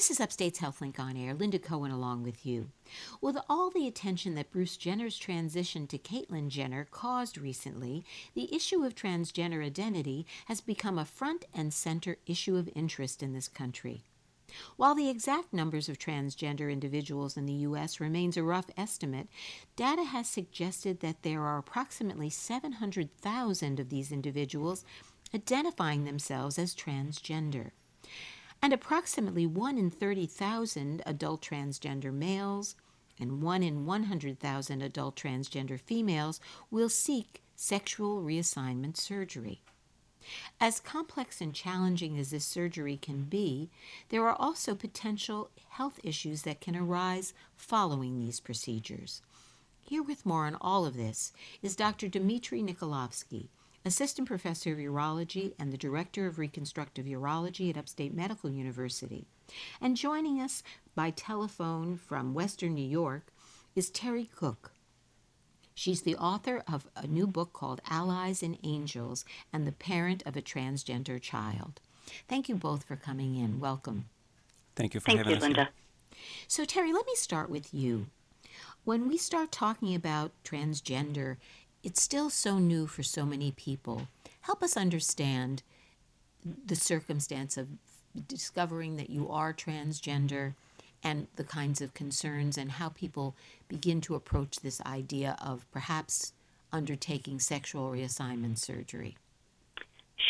This is Upstate's HealthLink on Air. Linda Cohen along with you. With all the attention that Bruce Jenner's transition to Caitlyn Jenner caused recently, the issue of transgender identity has become a front and center issue of interest in this country. While the exact numbers of transgender individuals in the U.S. remains a rough estimate, data has suggested that there are approximately 700,000 of these individuals identifying themselves as transgender and approximately 1 in 30,000 adult transgender males and 1 in 100,000 adult transgender females will seek sexual reassignment surgery. As complex and challenging as this surgery can be, there are also potential health issues that can arise following these procedures. Here with more on all of this is Dr. Dmitriy Nikolavsky, Assistant Professor of Urology and the Director of Reconstructive Urology at Upstate Medical University. And joining us by telephone from Western New York is Terri Cook. She's the author of a new book called Allies and Angels and the parent of a transgender child. Thank you both for coming in. Welcome. Thank you for Thank having you, us. Linda. So, Terri, let me start with you. When we start talking about transgender, it's still so new for so many people. Help us understand the circumstance of discovering that you are transgender and the kinds of concerns and how people begin to approach this idea of perhaps undertaking sexual reassignment surgery.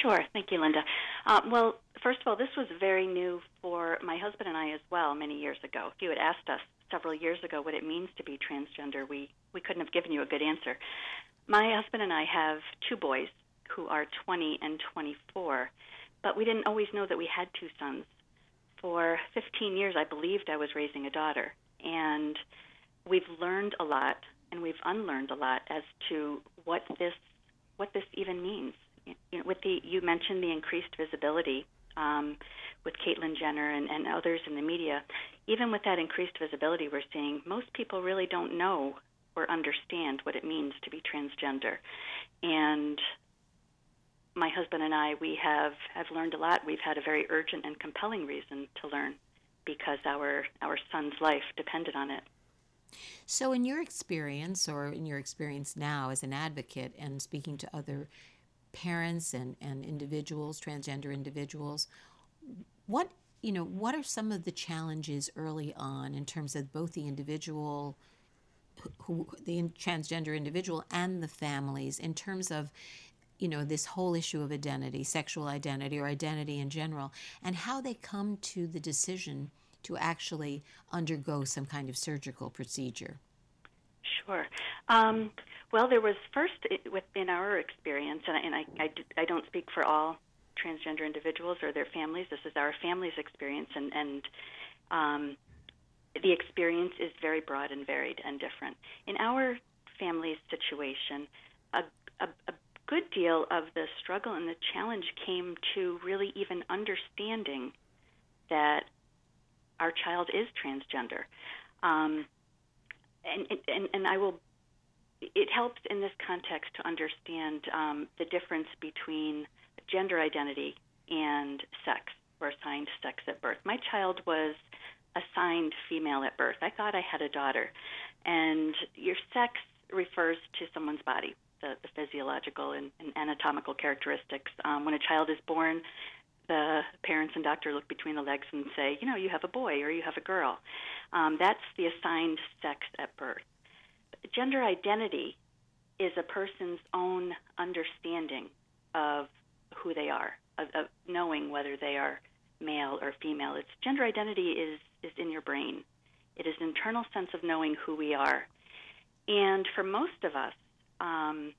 Sure. Thank you, Linda. Uh, well, first of all, this was very new for my husband and I as well many years ago. If you had asked us several years ago what it means to be transgender, we, we couldn't have given you a good answer. My husband and I have two boys who are 20 and 24, but we didn't always know that we had two sons. For 15 years, I believed I was raising a daughter, and we've learned a lot and we've unlearned a lot as to what this what this even means. You know, with the you mentioned the increased visibility um, with Caitlyn Jenner and, and others in the media. Even with that increased visibility, we're seeing most people really don't know or understand what it means to be transgender. And my husband and I, we have, have learned a lot. We've had a very urgent and compelling reason to learn because our, our son's life depended on it. So, in your experience, or in your experience now as an advocate and speaking to other parents and, and individuals, transgender individuals, what you know, what are some of the challenges early on in terms of both the individual, who, the transgender individual, and the families in terms of you know this whole issue of identity, sexual identity, or identity in general, and how they come to the decision to actually undergo some kind of surgical procedure? Sure. Um, well, there was first within our experience, and, I, and I, I, I, don't speak for all transgender individuals or their families. This is our family's experience, and, and um, the experience is very broad and varied and different. In our family's situation, a, a, a good deal of the struggle and the challenge came to really even understanding that our child is transgender. Um, and, and, and I will, it helps in this context to understand um, the difference between gender identity and sex or assigned sex at birth. My child was assigned female at birth. I thought I had a daughter. And your sex refers to someone's body, the, the physiological and, and anatomical characteristics. Um, when a child is born, the parents and doctor look between the legs and say, you know, you have a boy or you have a girl. Um, that's the assigned sex at birth. Gender identity is a person's own understanding of who they are, of, of knowing whether they are male or female. It's gender identity is is in your brain. It is an internal sense of knowing who we are. And for most of us, um,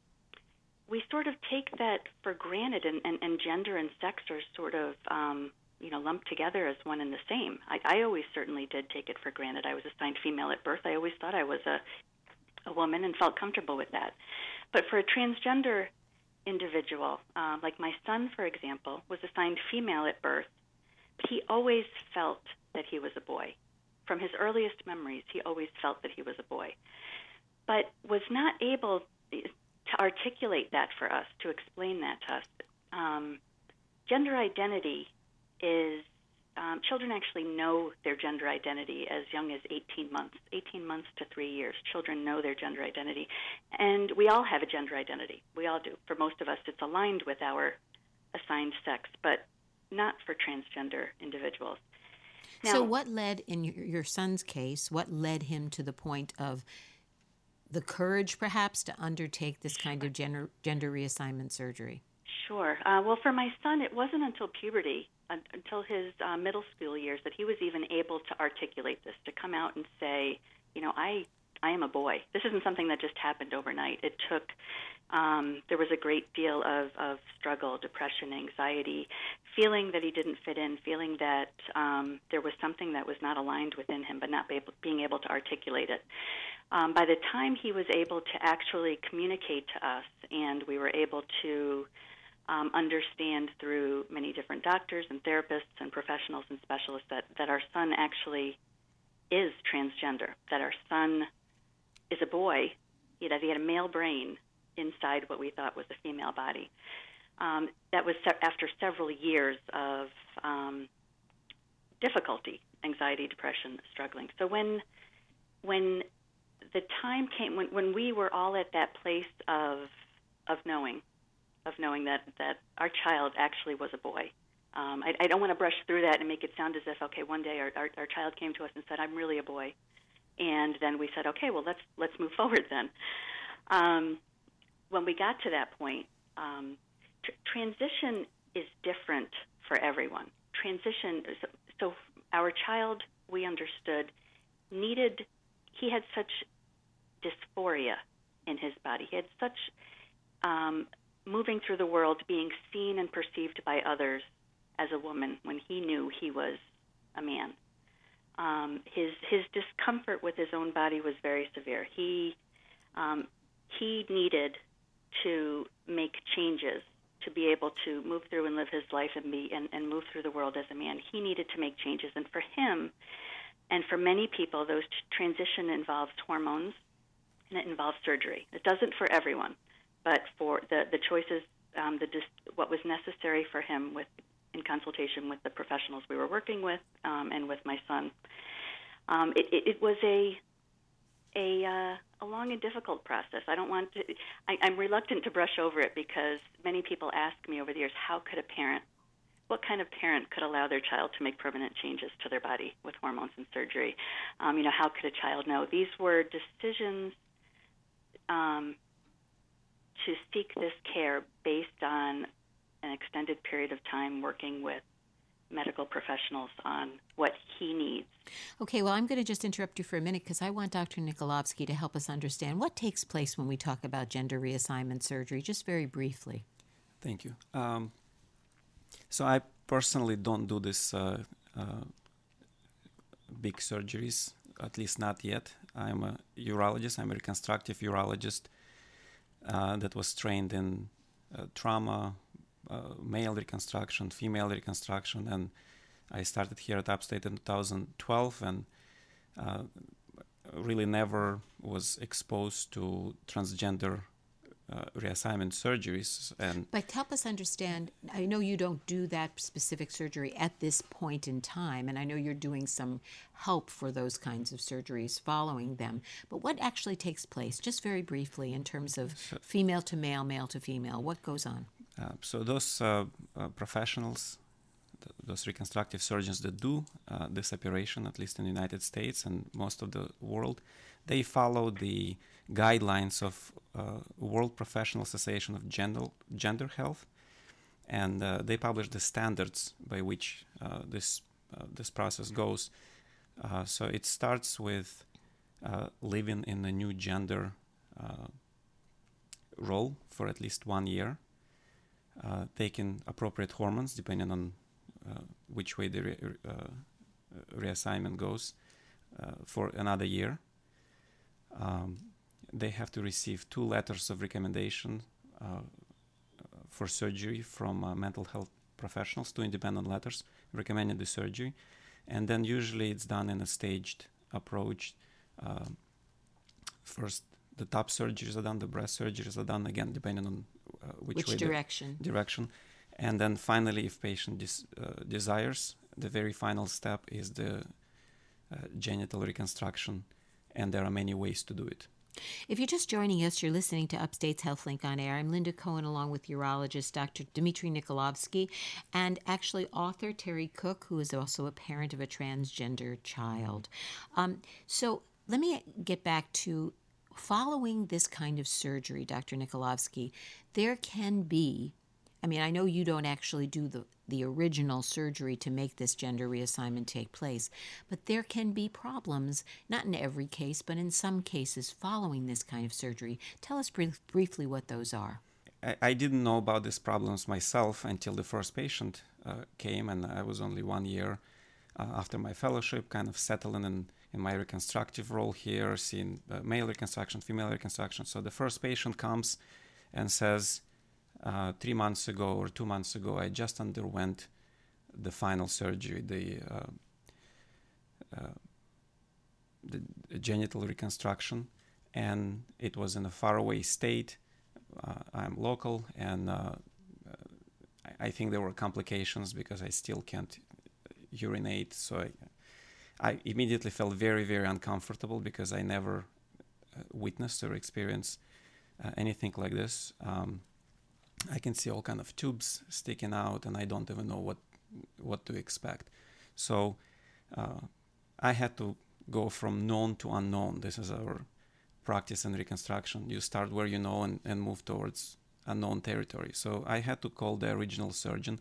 we sort of take that for granted, and, and, and gender and sex are sort of, um, you know, lumped together as one and the same. I, I always certainly did take it for granted. I was assigned female at birth. I always thought I was a, a woman and felt comfortable with that. But for a transgender individual, uh, like my son, for example, was assigned female at birth, he always felt that he was a boy. From his earliest memories, he always felt that he was a boy, but was not able to articulate that for us, to explain that to us. Um, gender identity is um, children actually know their gender identity as young as 18 months, 18 months to three years. Children know their gender identity. And we all have a gender identity. We all do. For most of us, it's aligned with our assigned sex, but not for transgender individuals. Now, so, what led, in your son's case, what led him to the point of the courage, perhaps, to undertake this kind of gender, gender reassignment surgery? Sure. Uh, well, for my son, it wasn't until puberty, uh, until his uh, middle school years, that he was even able to articulate this, to come out and say, you know, I I am a boy. This isn't something that just happened overnight. It took um, there was a great deal of, of struggle, depression, anxiety, feeling that he didn't fit in, feeling that um, there was something that was not aligned within him, but not be able, being able to articulate it. Um, by the time he was able to actually communicate to us, and we were able to um, understand through many different doctors and therapists and professionals and specialists that, that our son actually is transgender, that our son is a boy, that he had a male brain inside what we thought was a female body. Um, that was after several years of um, difficulty, anxiety, depression, struggling. So when when the time came when, when we were all at that place of of knowing of knowing that that our child actually was a boy. Um, I, I don't want to brush through that and make it sound as if okay, one day our, our, our child came to us and said, "I'm really a boy," and then we said, "Okay, well let's let's move forward then." Um, when we got to that point, um, tr- transition is different for everyone. Transition, so, so our child, we understood, needed. He had such dysphoria in his body. He had such um, moving through the world, being seen and perceived by others as a woman when he knew he was a man. Um, his his discomfort with his own body was very severe. He um, he needed to make changes to be able to move through and live his life and be and, and move through the world as a man. He needed to make changes, and for him, and for many people, those transition involves hormones and it involves surgery. It doesn't for everyone but for the the choices, um, the dis- what was necessary for him with in consultation with the professionals we were working with um, and with my son. Um, it, it, it was a a, uh, a long and difficult process. I don't want to. I, I'm reluctant to brush over it because many people ask me over the years, how could a parent, what kind of parent could allow their child to make permanent changes to their body with hormones and surgery? Um, you know, how could a child know? These were decisions um, to seek this care based on an extended period of time working with medical professionals on what he needs. Okay, well, I'm going to just interrupt you for a minute because I want Dr. Nikolavsky to help us understand what takes place when we talk about gender reassignment surgery, just very briefly. Thank you. Um, so, I personally don't do this uh, uh, big surgeries, at least not yet. I'm a urologist, I'm a reconstructive urologist uh, that was trained in uh, trauma, uh, male reconstruction, female reconstruction, and I started here at Upstate in 2012, and really never was exposed to transgender uh, reassignment surgeries and but help us understand i know you don't do that specific surgery at this point in time and i know you're doing some help for those kinds of surgeries following them but what actually takes place just very briefly in terms of female to male male to female? What goes on? uh, so those uh, uh professionals those reconstructive surgeons that do uh, this operation at least in the united states and most of the world they follow the guidelines of uh, World Professional Association of Gender, Gender Health, and uh, they publish the standards by which uh, this uh, this process goes. Uh, so it starts with uh, living in a new gender role for at least one year, taking appropriate hormones depending on which way the re- reassignment goes for another year um, they have to receive two letters of recommendation uh, for surgery from uh, mental health professionals, two independent letters recommending the surgery. And then usually it's done in a staged approach. Uh, first, the top surgeries are done, the breast surgeries are done again, depending on uh, which, which direction. direction. And then finally, if patient des- uh, desires, the very final step is the uh, genital reconstruction, and there are many ways to do it. If you're just joining us, you're listening to Upstate's HealthLink on Air. I'm Linda Cohen, along with urologist Dr. Dmitriy Nikolavsky, and actually author Terri Cook, who is also a parent of a transgender child. Um, so let me get back to following this kind of surgery, Dr. Nikolavsky. There can be I mean, I know you don't actually do the, the original surgery to make this gender reassignment take place, but there can be problems, not in every case, but in some cases following this kind of surgery. Tell us brief, briefly what those are. I, I, didn't know about these problems myself until the first patient uh, came, and I was only one year uh, after my fellowship, kind of settling in, in my reconstructive role here, seeing uh, male reconstruction, female reconstruction. So the first patient comes and says, uh, three months ago or two months ago, I just underwent the final surgery, the, uh, uh, the genital reconstruction, and it was in a faraway state. Uh, I'm local, and I, I think there were complications because I still can't urinate. So I, I immediately felt very, very uncomfortable because I never witnessed or experienced anything like this. Um, I can see all kind of tubes sticking out, and I don't even know what what to expect. So uh, I had to go from known to unknown. This is our practice in reconstruction. You start where you know and, and move towards unknown territory. So I had to call the original surgeon,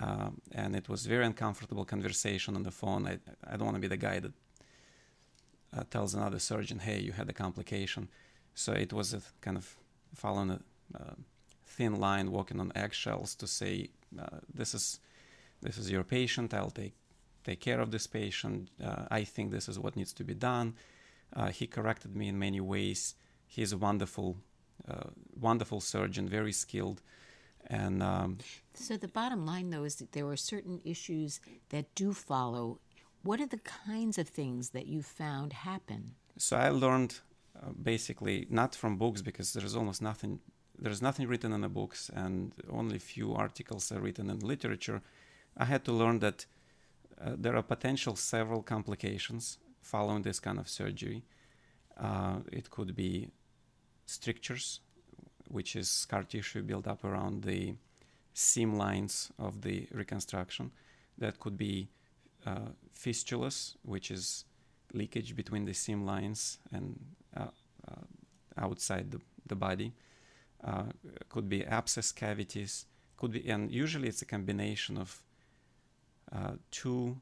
uh, and it was very uncomfortable conversation on the phone. I, I don't want to be the guy that uh, tells another surgeon, "Hey, you had a complication." So it was a kind of following a uh, thin line, walking on eggshells to say, uh, "This is this is your patient. I'll take take care of this patient. Uh, I think this is what needs to be done." Uh, he corrected me in many ways. He's a wonderful, uh, wonderful surgeon, very skilled, and. Um, so the bottom line, though, is that there are certain issues that do follow. What are the kinds of things that you found happen? So I learned uh, basically not from books because there's almost nothing there's nothing written in the books and only few articles are written in literature, I had to learn that uh, there are potential several complications following this kind of surgery. Uh, it could be strictures, which is scar tissue built up around the seam lines of the reconstruction. That could be uh, fistulas, which is leakage between the seam lines and uh, uh, outside the, the body uh, could be abscess cavities, could be, and usually it's a combination of uh, two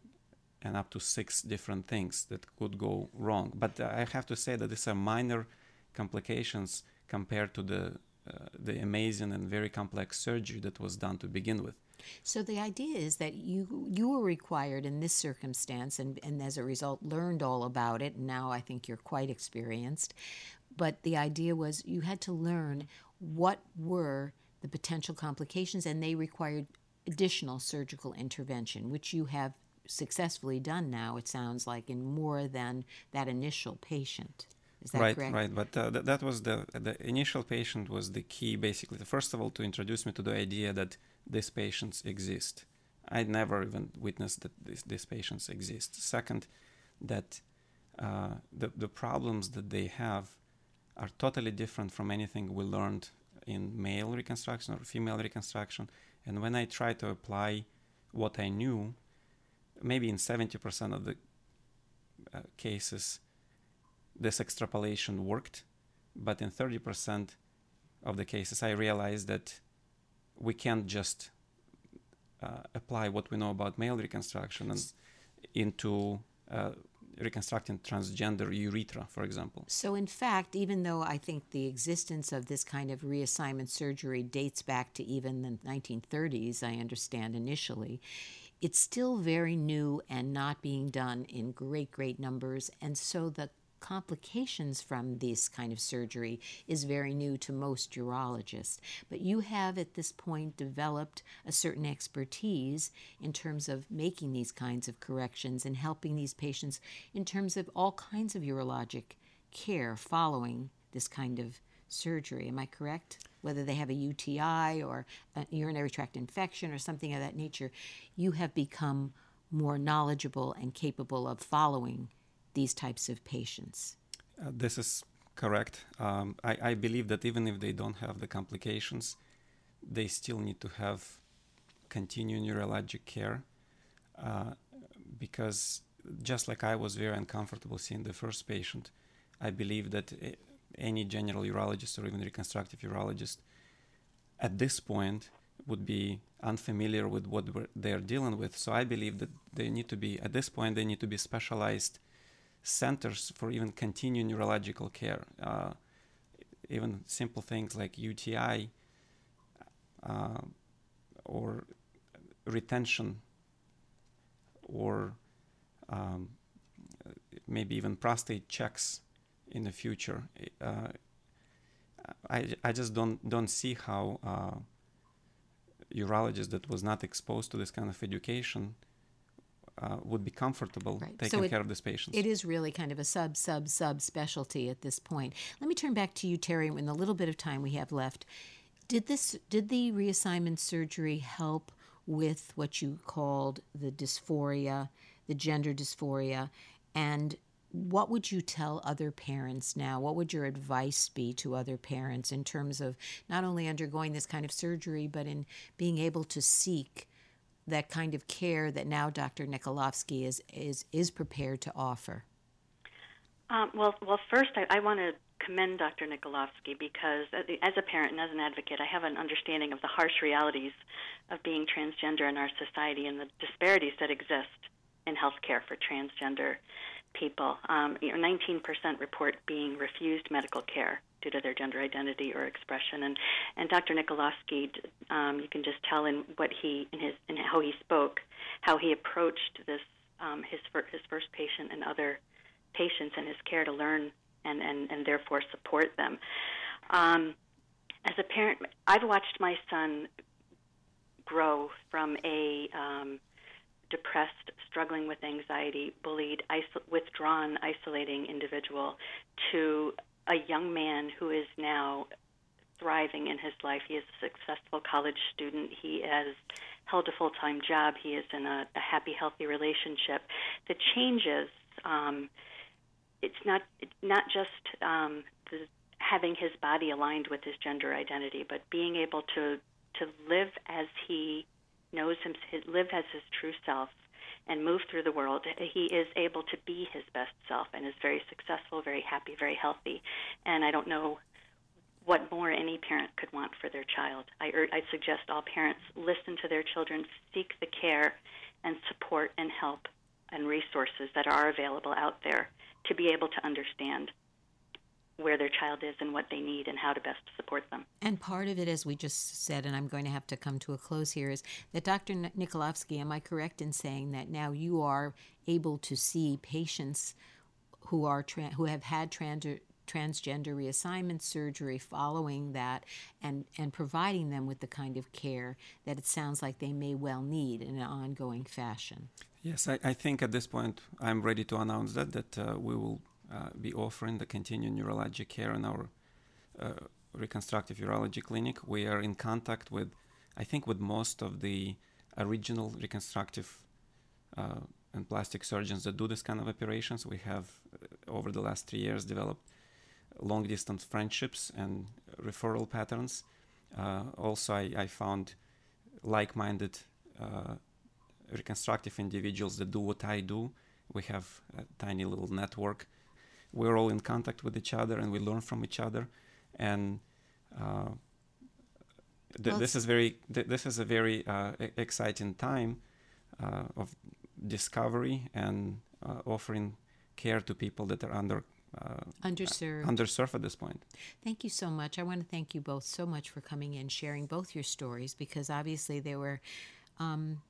and up to six different things that could go wrong. But I have to say that these are minor complications compared to the Uh, the amazing and very complex surgery that was done to begin with. So the idea is that you you were required in this circumstance, and and as a result learned all about it. And now I think you're quite experienced. But the idea was you had to learn what were the potential complications, and they required additional surgical intervention, which you have successfully done now, it sounds like, in more than that initial patient. Is that right, correct? right. But uh, th- that was the the initial patient was the key, basically. First of all, to introduce me to the idea that these patients exist. I never even witnessed that these, these patients exist. Second, that uh, the the problems that they have are totally different from anything we learned in male reconstruction or female reconstruction. And when I try to apply what I knew, maybe in 70% of the uh, cases, this extrapolation worked. But in 30% of the cases, I realized that we can't just uh, apply what we know about male reconstruction and into uh, reconstructing transgender urethra, for example. So, in fact, even though I think the existence of this kind of reassignment surgery dates back to even the 1930s, I understand initially, it's still very new and not being done in great, great numbers. And so the complications from this kind of surgery is very new to most urologists. But you have at this point developed a certain expertise in terms of making these kinds of corrections and helping these patients in terms of all kinds of urologic care following this kind of surgery. Am I correct? Whether they have a UTI or a urinary tract infection or something of that nature, you have become more knowledgeable and capable of following these types of patients. Uh, this is correct. Um, I, I, believe that even if they don't have the complications, they still need to have continued urologic care uh, because just like I was very uncomfortable seeing the first patient, I believe that any general urologist or even reconstructive urologist at this point would be unfamiliar with what they're dealing with. So I believe that they need to be, at this point, they need to be specialized centers for even continued urological care. Uh, even simple things like UTI uh, or retention or um, maybe even prostate checks in the future. Uh, I, I just don't don't see how uh, urologist that was not exposed to this kind of education uh, would be comfortable right. taking so it, care of these patients. It is really kind of a sub, sub, sub specialty at this point. Let me turn back to you, Terri, in the little bit of time we have left. Did this did the reassignment surgery help with what you called the dysphoria, the gender dysphoria, and what would you tell other parents now? What would your advice be to other parents in terms of not only undergoing this kind of surgery, but in being able to seek that kind of care that now Dr. Nikolavsky is, is, is prepared to offer? Um, well, well, first, I, I want to commend Dr. Nikolavsky because as a parent and as an advocate, I have an understanding of the harsh realities of being transgender in our society and the disparities that exist in healthcare for transgender people. Um, you know, 19% report being refused medical care due to their gender identity or expression. And and Dr. Nikolavsky, um, you can just tell in what he in his in how he spoke, how he approached this um, his his first patient and other patients in his care to learn and and and therefore support them. Um, as a parent, I've watched my son grow from a um, depressed, struggling with anxiety, bullied, withdrawn, isolating individual to a young man who is now thriving in his life. He is a successful college student. He has held a full time job. He is in a, a happy, healthy relationship. The changes, um, it's not not just um, the, having his body aligned with his gender identity, but being able to to live as he knows him, live as his true self, and move through the world, he is able to be his best self and is very successful, very happy, very healthy. And I don't know what more any parent could want for their child. I, I suggest all parents listen to their children, seek the care and support and help and resources that are available out there to be able to understand where their child is and what they need and how to best support them. And part of it, as we just said, and I'm going to have to come to a close here, is that Dr. Nikolavsky, am I correct in saying that now you are able to see patients who are tra- who have had trans- transgender reassignment surgery following that and, and providing them with the kind of care that it sounds like they may well need in an ongoing fashion? Yes, I, I think at this point I'm ready to announce that that uh, we will uh, be offering the continued urologic care in our uh, reconstructive urology clinic. We are in contact with, I think, with most of the original reconstructive uh, and plastic surgeons that do this kind of operations. We have, uh, over the last three years, developed long distance friendships and referral patterns. Uh, also, I, I, found like minded uh, reconstructive individuals that do what I do. We have a tiny little network we're all in contact with each other and we learn from each other and uh, th- this is very th- this is a very uh, e- exciting time uh, of discovery and uh, offering care to people that are under uh, underserved underserved at this point. Thank you so much. I want to thank you both so much for coming in, sharing both your stories because obviously they were um,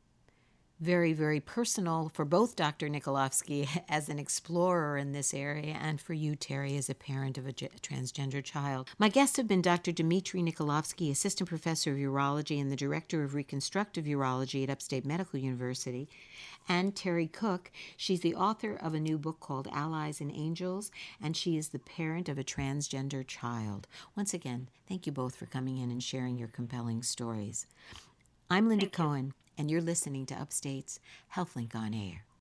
very, very personal for both Dr. Nikolavsky as an explorer in this area and for you, Terri, as a parent of a transgender child. My guests have been Dr. Dmitriy Nikolavsky, Assistant Professor of Urology and the Director of Reconstructive Urology at Upstate Medical University, and Terri Cook. She's the author of a new book called Allies and Angels, and she is the parent of a transgender child. Once again, thank you both for coming in and sharing your compelling stories. I'm Linda thank Cohen. You and you're listening to Upstate's HealthLink on Air.